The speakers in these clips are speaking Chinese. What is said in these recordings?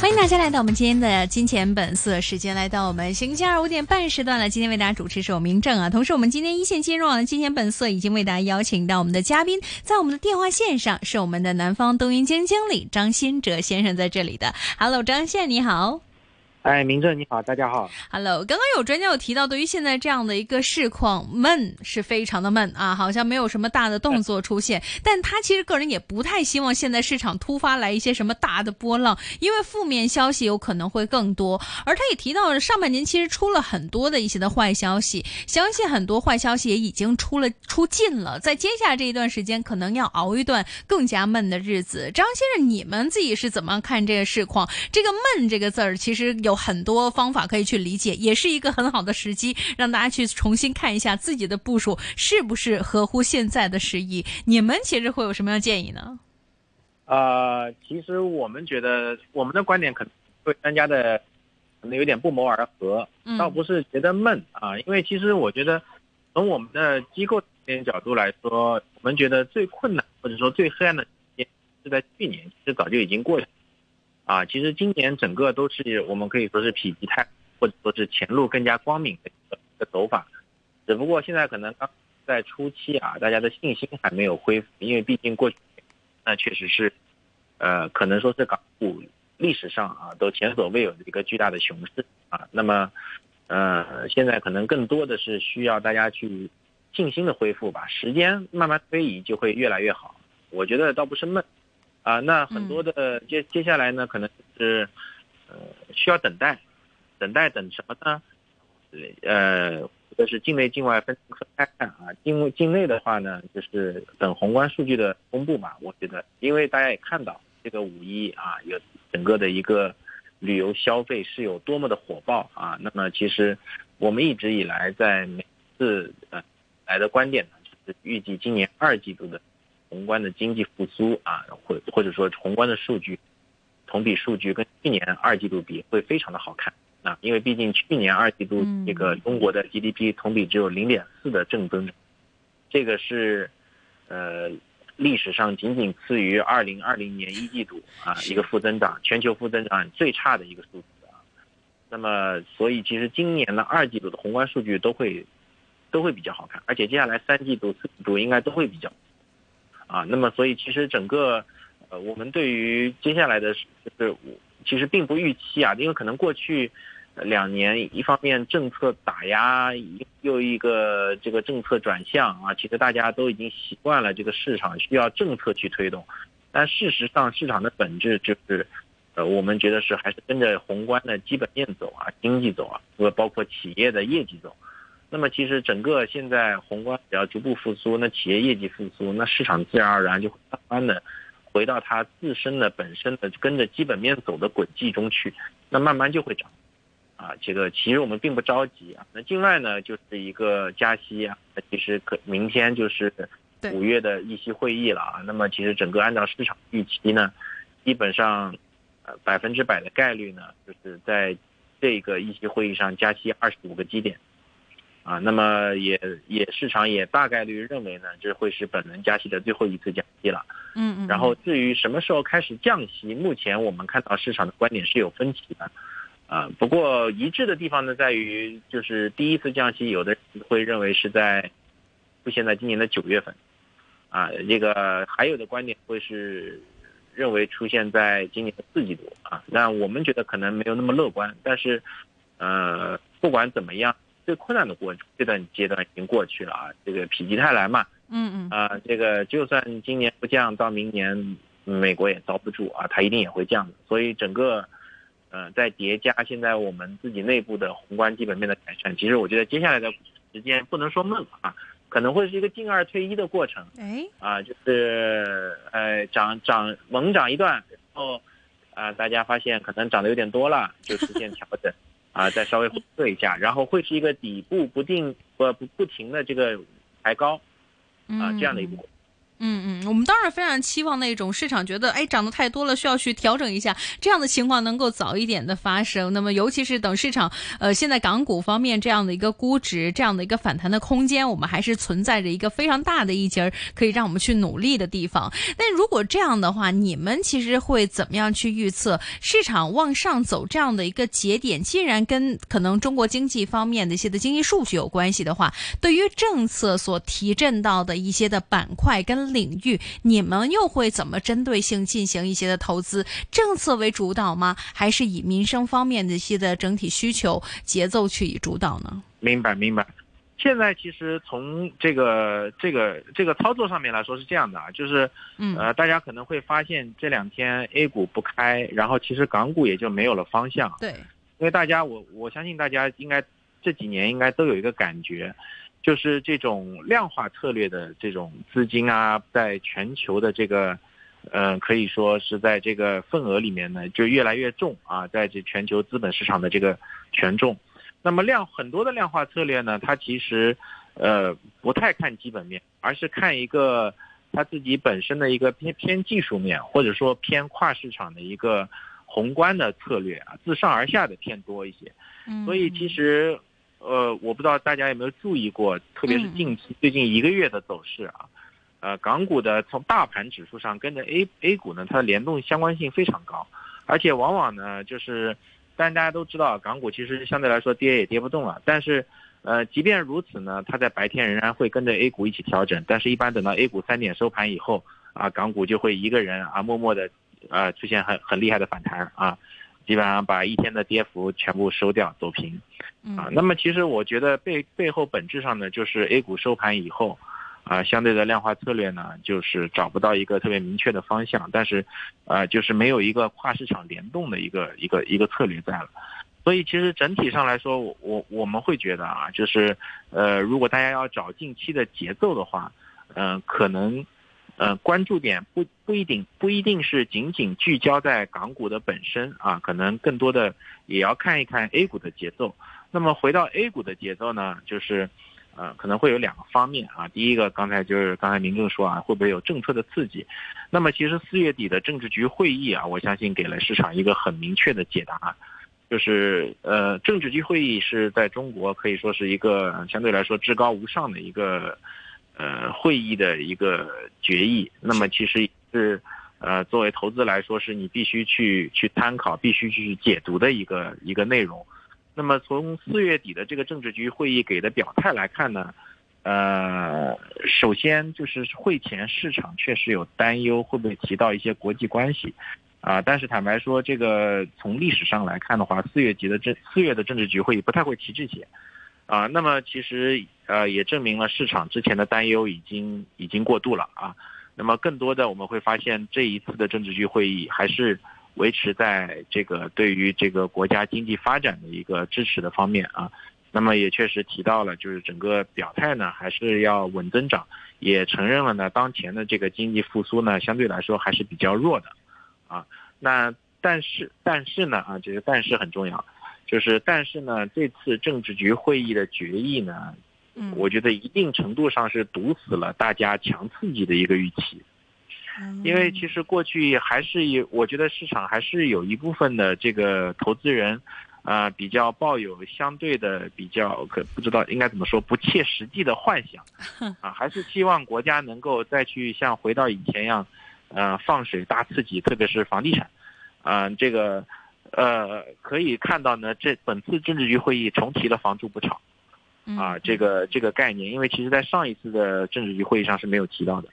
欢迎大家来到我们今天的金钱本色时间，来到我们星期二五点半时段了。今天为大家主持是我明正啊，同时我们今天一线金融网的金钱本色已经为大家邀请到我们的嘉宾，在我们的电话线上是我们的南方东云基金经理张新哲先生在这里的。Hello，张先你好。哎，明正你好，大家好。Hello，刚刚有专家有提到，对于现在这样的一个市况，闷是非常的闷啊，好像没有什么大的动作出现。但他其实个人也不太希望现在市场突发来一些什么大的波浪，因为负面消息有可能会更多。而他也提到了上半年其实出了很多的一些的坏消息，相信很多坏消息也已经出了出尽了，在接下来这一段时间，可能要熬一段更加闷的日子。张先生，你们自己是怎么看这个市况？这个闷这个字儿，其实有。有很多方法可以去理解，也是一个很好的时机，让大家去重新看一下自己的部署是不是合乎现在的时宜。你们其实会有什么样建议呢？呃，其实我们觉得我们的观点可能对专家的可能有点不谋而合，倒不是觉得闷啊，因为其实我觉得从我们的机构角度来说，我们觉得最困难或者说最黑暗的时间是在去年，其实早就已经过去。啊，其实今年整个都是我们可以说是否极泰，或者说是前路更加光明的一个一个走法，只不过现在可能刚在初期啊，大家的信心还没有恢复，因为毕竟过去那确实是，呃，可能说是港股历史上啊都前所未有的一个巨大的熊市啊，那么，呃，现在可能更多的是需要大家去信心的恢复吧，时间慢慢推移就会越来越好，我觉得倒不是闷。啊，那很多的接接下来呢，可能是，呃，需要等待，等待等什么呢？呃，就是境内境外分分开看啊。境境内的话呢，就是等宏观数据的公布嘛。我觉得，因为大家也看到这个五一啊，有整个的一个旅游消费是有多么的火爆啊。那么其实我们一直以来在每次呃来的观点呢，就是预计今年二季度的。宏观的经济复苏啊，或或者说宏观的数据，同比数据跟去年二季度比会非常的好看啊，因为毕竟去年二季度这个中国的 GDP 同比只有零点四的正增长，这个是呃历史上仅仅次于二零二零年一季度啊一个负增长，全球负增长最差的一个数字啊。那么所以其实今年的二季度的宏观数据都会都会比较好看，而且接下来三季度四季度应该都会比较。啊，那么所以其实整个，呃，我们对于接下来的，就是其实并不预期啊，因为可能过去两年，一方面政策打压，又一个这个政策转向啊，其实大家都已经习惯了这个市场需要政策去推动，但事实上市场的本质就是，呃，我们觉得是还是跟着宏观的基本面走啊，经济走啊，包括企业的业绩走。那么其实整个现在宏观只要逐步复苏，那企业业绩复苏，那市场自然而然就会慢慢的回到它自身的本身的跟着基本面走的轨迹中去，那慢慢就会涨，啊，这个其实我们并不着急啊。那境外呢就是一个加息啊，那其实可明天就是五月的议息会议了啊。那么其实整个按照市场预期呢，基本上呃百分之百的概率呢，就是在这个议息会议上加息二十五个基点。啊，那么也也市场也大概率认为呢，这会是本轮加息的最后一次降息了。嗯嗯。然后至于什么时候开始降息，目前我们看到市场的观点是有分歧的。啊，不过一致的地方呢，在于就是第一次降息，有的人会认为是在出现在今年的九月份。啊，这个还有的观点会是认为出现在今年的四季度。啊，那我们觉得可能没有那么乐观。但是，呃，不管怎么样。最困难的过这段阶段已经过去了啊，这个否极泰来嘛，嗯嗯，啊，这个就算今年不降，到明年美国也遭不住啊，它一定也会降的。所以整个，呃，在叠加现在我们自己内部的宏观基本面的改善，其实我觉得接下来的时间不能说闷啊，可能会是一个进二退一的过程。哎，啊，就是呃涨涨猛涨一段，然后啊大家发现可能涨得有点多了，就出现调整。啊，再稍微回撤一下，然后会是一个底部不定不不不停的这个抬高，啊，这样的一个。嗯嗯，我们当然非常期望那种市场觉得，哎，涨得太多了，需要去调整一下，这样的情况能够早一点的发生。那么，尤其是等市场，呃，现在港股方面这样的一个估值，这样的一个反弹的空间，我们还是存在着一个非常大的一截儿可以让我们去努力的地方。但如果这样的话，你们其实会怎么样去预测市场往上走这样的一个节点？既然跟可能中国经济方面的一些的经济数据有关系的话，对于政策所提振到的一些的板块跟领域，你们又会怎么针对性进行一些的投资？政策为主导吗？还是以民生方面的一些的整体需求节奏去以主导呢？明白，明白。现在其实从这个这个这个操作上面来说是这样的啊，就是呃，大家可能会发现这两天 A 股不开，然后其实港股也就没有了方向。对，因为大家我我相信大家应该这几年应该都有一个感觉。就是这种量化策略的这种资金啊，在全球的这个，嗯，可以说是在这个份额里面呢，就越来越重啊，在这全球资本市场的这个权重。那么量很多的量化策略呢，它其实，呃，不太看基本面，而是看一个它自己本身的一个偏偏技术面，或者说偏跨市场的一个宏观的策略啊，自上而下的偏多一些。所以其实。呃，我不知道大家有没有注意过，特别是近期最近一个月的走势啊，呃，港股的从大盘指数上跟着 A A 股呢，它的联动相关性非常高，而且往往呢，就是，但大家都知道，港股其实相对来说跌也跌不动了，但是，呃，即便如此呢，它在白天仍然会跟着 A 股一起调整，但是一般等到 A 股三点收盘以后，啊，港股就会一个人啊，默默的，呃，出现很很厉害的反弹啊。基本上把一天的跌幅全部收掉，走平，啊，那么其实我觉得背背后本质上呢，就是 A 股收盘以后，啊，相对的量化策略呢，就是找不到一个特别明确的方向，但是，呃，就是没有一个跨市场联动的一个一个一个策略在了，所以其实整体上来说，我我们会觉得啊，就是，呃，如果大家要找近期的节奏的话，嗯，可能。呃，关注点不不一定不一定是仅仅聚焦在港股的本身啊，可能更多的也要看一看 A 股的节奏。那么回到 A 股的节奏呢，就是呃可能会有两个方面啊。第一个，刚才就是刚才民政说啊，会不会有政策的刺激？那么其实四月底的政治局会议啊，我相信给了市场一个很明确的解答，就是呃政治局会议是在中国可以说是一个相对来说至高无上的一个。呃，会议的一个决议，那么其实是，呃，作为投资来说，是你必须去去参考、必须去解读的一个一个内容。那么从四月底的这个政治局会议给的表态来看呢，呃，首先就是会前市场确实有担忧，会不会提到一些国际关系啊？但是坦白说，这个从历史上来看的话，四月级的政四月的政治局会议不太会提这些。啊，那么其实呃也证明了市场之前的担忧已经已经过度了啊。那么更多的我们会发现这一次的政治局会议还是维持在这个对于这个国家经济发展的一个支持的方面啊。那么也确实提到了，就是整个表态呢还是要稳增长，也承认了呢当前的这个经济复苏呢相对来说还是比较弱的啊。那但是但是呢啊这个但是很重要。就是，但是呢，这次政治局会议的决议呢，嗯，我觉得一定程度上是堵死了大家强刺激的一个预期，因为其实过去还是有，我觉得市场还是有一部分的这个投资人，啊，比较抱有相对的比较可不知道应该怎么说不切实际的幻想，啊，还是希望国家能够再去像回到以前一样，呃，放水大刺激，特别是房地产，啊，这个。呃，可以看到呢，这本次政治局会议重提了“房住不炒”，啊，这个这个概念，因为其实在上一次的政治局会议上是没有提到的，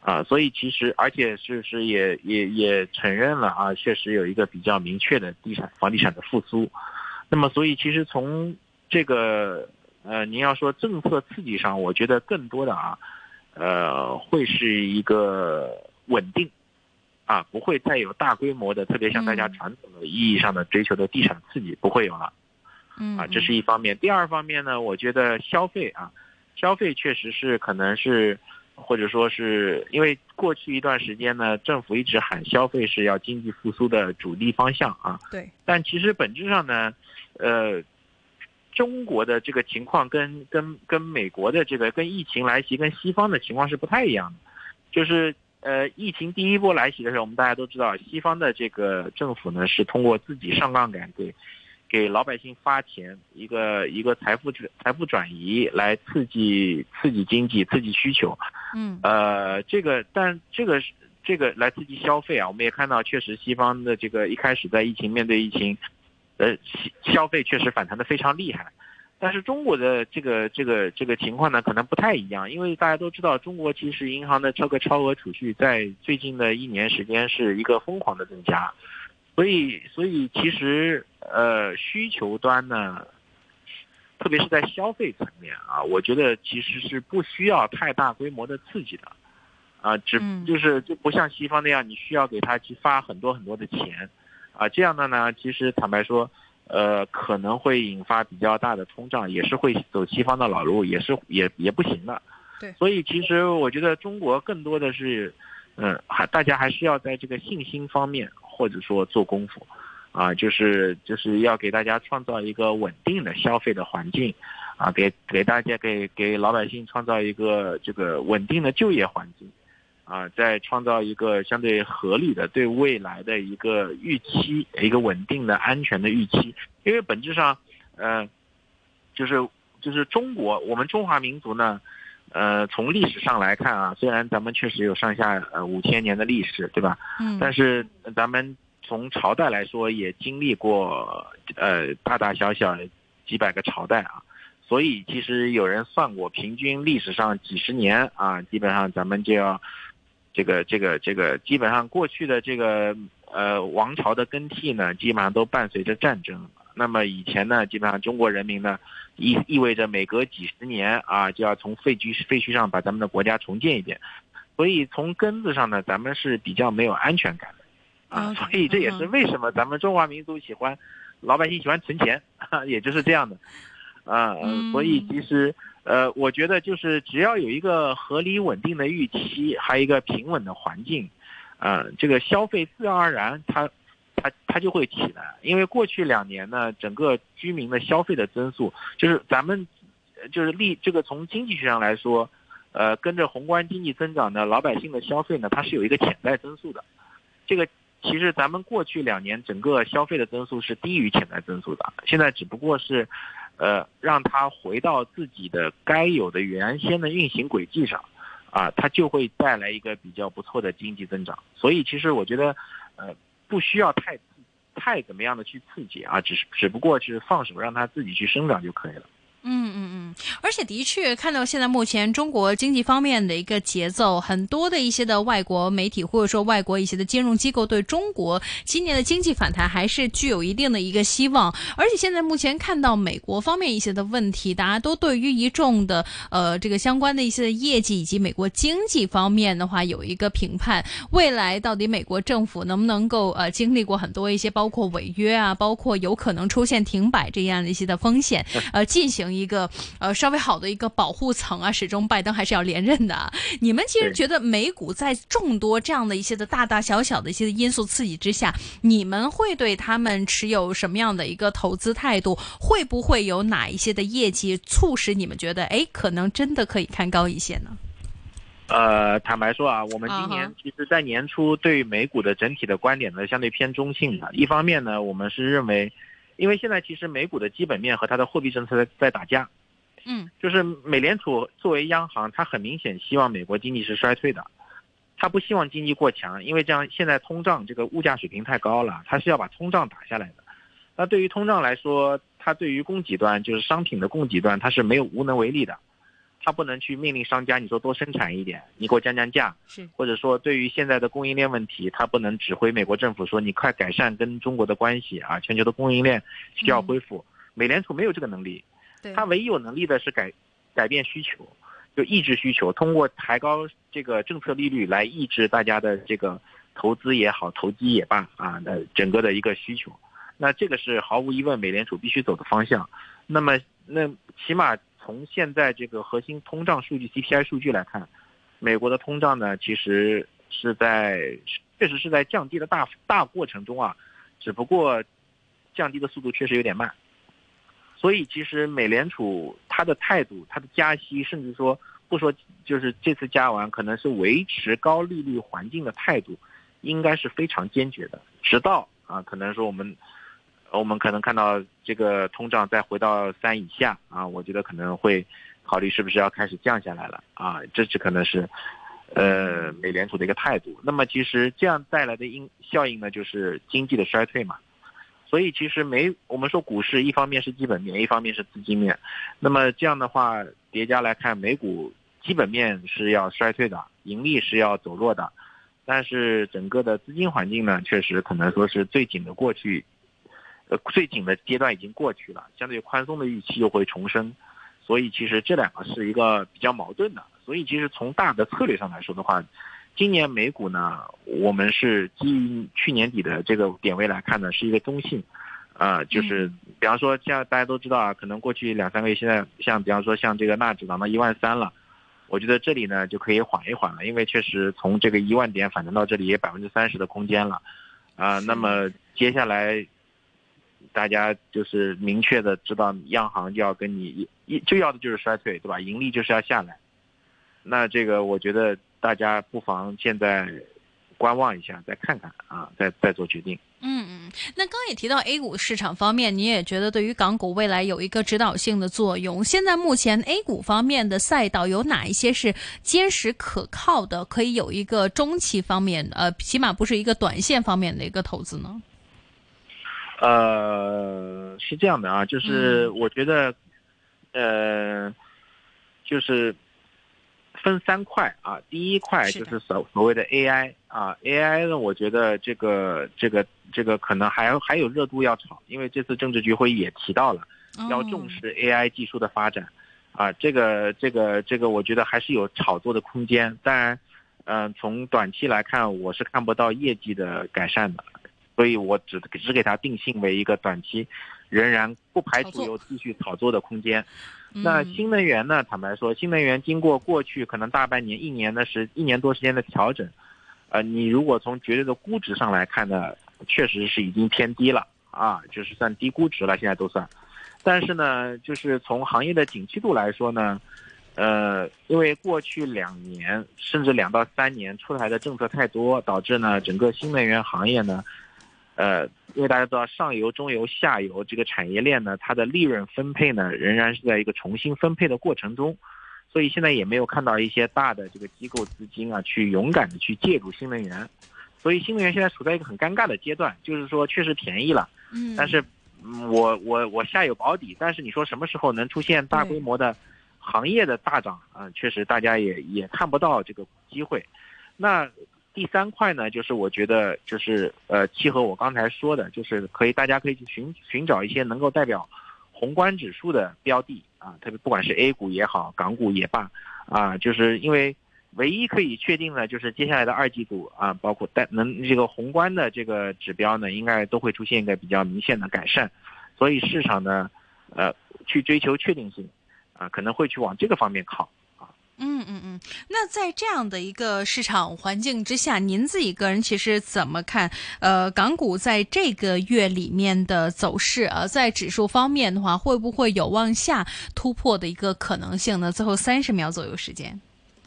啊，所以其实而且是是也也也承认了啊，确实有一个比较明确的地产房地产的复苏，那么所以其实从这个呃，您要说政策刺激上，我觉得更多的啊，呃，会是一个稳定。啊，不会再有大规模的，特别像大家传统的意义上的追求的地产刺激不会有了，嗯，啊，这是一方面。第二方面呢，我觉得消费啊，消费确实是可能是，或者说是因为过去一段时间呢，政府一直喊消费是要经济复苏的主力方向啊，对。但其实本质上呢，呃，中国的这个情况跟跟跟美国的这个跟疫情来袭跟西方的情况是不太一样的。就是呃，疫情第一波来袭的时候，我们大家都知道，西方的这个政府呢是通过自己上杠杆给给老百姓发钱，一个一个财富财富转移来刺激刺激经济、刺激需求。嗯，呃，这个但这个是这个来刺激消费啊，我们也看到，确实西方的这个一开始在疫情面对疫情，呃，消费确实反弹的非常厉害。但是中国的这个这个这个情况呢，可能不太一样，因为大家都知道，中国其实银行的这个超额储蓄在最近的一年时间是一个疯狂的增加，所以所以其实呃需求端呢，特别是在消费层面啊，我觉得其实是不需要太大规模的刺激的，啊，只就是就不像西方那样，你需要给他去发很多很多的钱，啊，这样的呢，其实坦白说。呃，可能会引发比较大的通胀，也是会走西方的老路，也是也也不行的。对，所以其实我觉得中国更多的是，嗯，还大家还是要在这个信心方面，或者说做功夫，啊，就是就是要给大家创造一个稳定的消费的环境，啊，给给大家给给老百姓创造一个这个稳定的就业环境。啊，再创造一个相对合理的对未来的一个预期，一个稳定的、安全的预期。因为本质上，呃，就是就是中国，我们中华民族呢，呃，从历史上来看啊，虽然咱们确实有上下呃五千年的历史，对吧？嗯。但是咱们从朝代来说，也经历过呃大大小小几百个朝代啊，所以其实有人算过，平均历史上几十年啊，基本上咱们就要。这个这个这个，基本上过去的这个呃王朝的更替呢，基本上都伴随着战争。那么以前呢，基本上中国人民呢，意意味着每隔几十年啊，就要从废墟废墟上把咱们的国家重建一遍。所以从根子上呢，咱们是比较没有安全感的啊。所以这也是为什么咱们中华民族喜欢老百姓喜欢存钱，也就是这样的啊。所以其实。呃，我觉得就是只要有一个合理稳定的预期，还有一个平稳的环境，啊，这个消费自然而然它，它它就会起来。因为过去两年呢，整个居民的消费的增速，就是咱们，就是利这个从经济学上来说，呃，跟着宏观经济增长的老百姓的消费呢，它是有一个潜在增速的。这个其实咱们过去两年整个消费的增速是低于潜在增速的，现在只不过是。呃，让它回到自己的该有的原先的运行轨迹上，啊，它就会带来一个比较不错的经济增长。所以，其实我觉得，呃，不需要太太怎么样的去刺激啊，只是只不过是放手让它自己去生长就可以了。嗯嗯嗯，而且的确看到现在目前中国经济方面的一个节奏，很多的一些的外国媒体或者说外国一些的金融机构对中国今年的经济反弹还是具有一定的一个希望。而且现在目前看到美国方面一些的问题，大家都对于一众的呃这个相关的一些的业绩以及美国经济方面的话有一个评判，未来到底美国政府能不能够呃经历过很多一些包括违约啊，包括有可能出现停摆这样的一些的风险，呃进行。一个呃稍微好的一个保护层啊，始终拜登还是要连任的。你们其实觉得美股在众多这样的一些的大大小小的一些因素刺激之下，你们会对他们持有什么样的一个投资态度？会不会有哪一些的业绩促使你们觉得哎，可能真的可以看高一些呢？呃，坦白说啊，我们今年其实，在年初对美股的整体的观点呢，相对偏中性的。一方面呢，我们是认为。因为现在其实美股的基本面和它的货币政策在在打架，嗯，就是美联储作为央行，它很明显希望美国经济是衰退的，它不希望经济过强，因为这样现在通胀这个物价水平太高了，它是要把通胀打下来的。那对于通胀来说，它对于供给端就是商品的供给端，它是没有无能为力的。他不能去命令商家，你说多生产一点，你给我降降价，是或者说对于现在的供应链问题，他不能指挥美国政府说你快改善跟中国的关系啊，全球的供应链需要恢复。美联储没有这个能力，他唯一有能力的是改改变需求，就抑制需求，通过抬高这个政策利率来抑制大家的这个投资也好，投机也罢啊的整个的一个需求。那这个是毫无疑问美联储必须走的方向。那么那起码。从现在这个核心通胀数据 CPI 数据来看，美国的通胀呢，其实是在确实是在降低的大大过程中啊，只不过降低的速度确实有点慢。所以其实美联储它的态度、它的加息，甚至说不说就是这次加完，可能是维持高利率环境的态度，应该是非常坚决的，直到啊，可能说我们我们可能看到这个通胀再回到三以下啊，我觉得可能会考虑是不是要开始降下来了啊，这是可能是。呃，美联储的一个态度，那么其实这样带来的因效应呢，就是经济的衰退嘛。所以其实美，我们说股市一方面是基本面，一方面是资金面。那么这样的话叠加来看，美股基本面是要衰退的，盈利是要走弱的，但是整个的资金环境呢，确实可能说是最紧的过去，呃，最紧的阶段已经过去了，相对于宽松的预期又会重生。所以其实这两个是一个比较矛盾的。所以其实从大的策略上来说的话，今年美股呢，我们是基于去年底的这个点位来看呢，是一个中性，啊，就是比方说像大家都知道啊，可能过去两三个月，现在像比方说像这个纳指涨到一万三了，我觉得这里呢就可以缓一缓了，因为确实从这个一万点反弹到这里也百分之三十的空间了，啊，那么接下来大家就是明确的知道央行就要跟你一就要的就是衰退，对吧？盈利就是要下来。那这个，我觉得大家不妨现在观望一下，再看看啊，再再做决定。嗯嗯，那刚也提到 A 股市场方面，你也觉得对于港股未来有一个指导性的作用。现在目前 A 股方面的赛道有哪一些是坚实可靠的，可以有一个中期方面，呃，起码不是一个短线方面的一个投资呢？呃，是这样的啊，就是我觉得，呃，就是。分三块啊，第一块就是所所谓的 AI 啊，AI 呢，我觉得这个这个这个可能还还有热度要炒，因为这次政治局会议也提到了要重视 AI 技术的发展，啊，这个这个这个我觉得还是有炒作的空间。当然，嗯，从短期来看，我是看不到业绩的改善的，所以我只只给它定性为一个短期，仍然不排除有继续炒作的空间。那新能源呢？坦白说，新能源经过过去可能大半年、一年的时、一年多时间的调整，呃，你如果从绝对的估值上来看呢，确实是已经偏低了啊，就是算低估值了，现在都算。但是呢，就是从行业的景气度来说呢，呃，因为过去两年甚至两到三年出台的政策太多，导致呢整个新能源行业呢。呃，因为大家知道上游、中游、下游这个产业链呢，它的利润分配呢，仍然是在一个重新分配的过程中，所以现在也没有看到一些大的这个机构资金啊，去勇敢的去介入新能源，所以新能源现在处在一个很尴尬的阶段，就是说确实便宜了，嗯，但是，我我我下有保底，但是你说什么时候能出现大规模的行业的大涨啊？确实大家也也看不到这个机会，那。第三块呢，就是我觉得就是呃，契合我刚才说的，就是可以大家可以去寻寻找一些能够代表宏观指数的标的啊，特别不管是 A 股也好，港股也罢啊，就是因为唯一可以确定的，就是接下来的二季度啊，包括带能这个宏观的这个指标呢，应该都会出现一个比较明显的改善，所以市场呢，呃，去追求确定性啊，可能会去往这个方面靠。那在这样的一个市场环境之下，您自己个人其实怎么看？呃，港股在这个月里面的走势啊，在指数方面的话，会不会有往下突破的一个可能性呢？最后三十秒左右时间。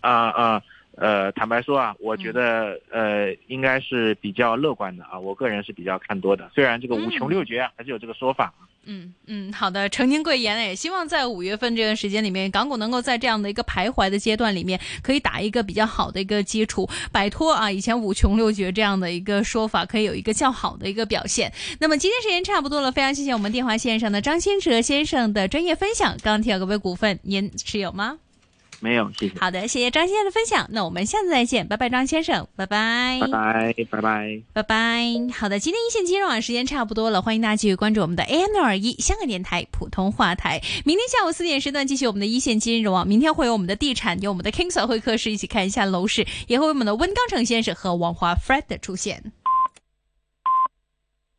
啊啊，呃，坦白说啊，我觉得呃，应该是比较乐观的啊，我个人是比较看多的，虽然这个五穷六绝啊，还是有这个说法。嗯嗯，好的，承您贵言，也希望在五月份这段时间里面，港股能够在这样的一个徘徊的阶段里面，可以打一个比较好的一个基础，摆脱啊以前五穷六绝这样的一个说法，可以有一个较好的一个表现。那么今天时间差不多了，非常谢谢我们电话线上的张新哲先生的专业分享。钢铁股股份您持有吗？没有，谢谢。好的，谢谢张先生的分享。那我们下次再见，拜拜，张先生，拜拜，拜拜，拜拜，拜拜。好的，今天一线金融网时间差不多了，欢迎大家继续关注我们的 AM 六二一香港电台普通话台。明天下午四点时段继续我们的一线金融网，明天会有我们的地产，有我们的 King Sir 会客室一起看一下楼市，也会有我们的温刚成先生和王华 Fred 的出现。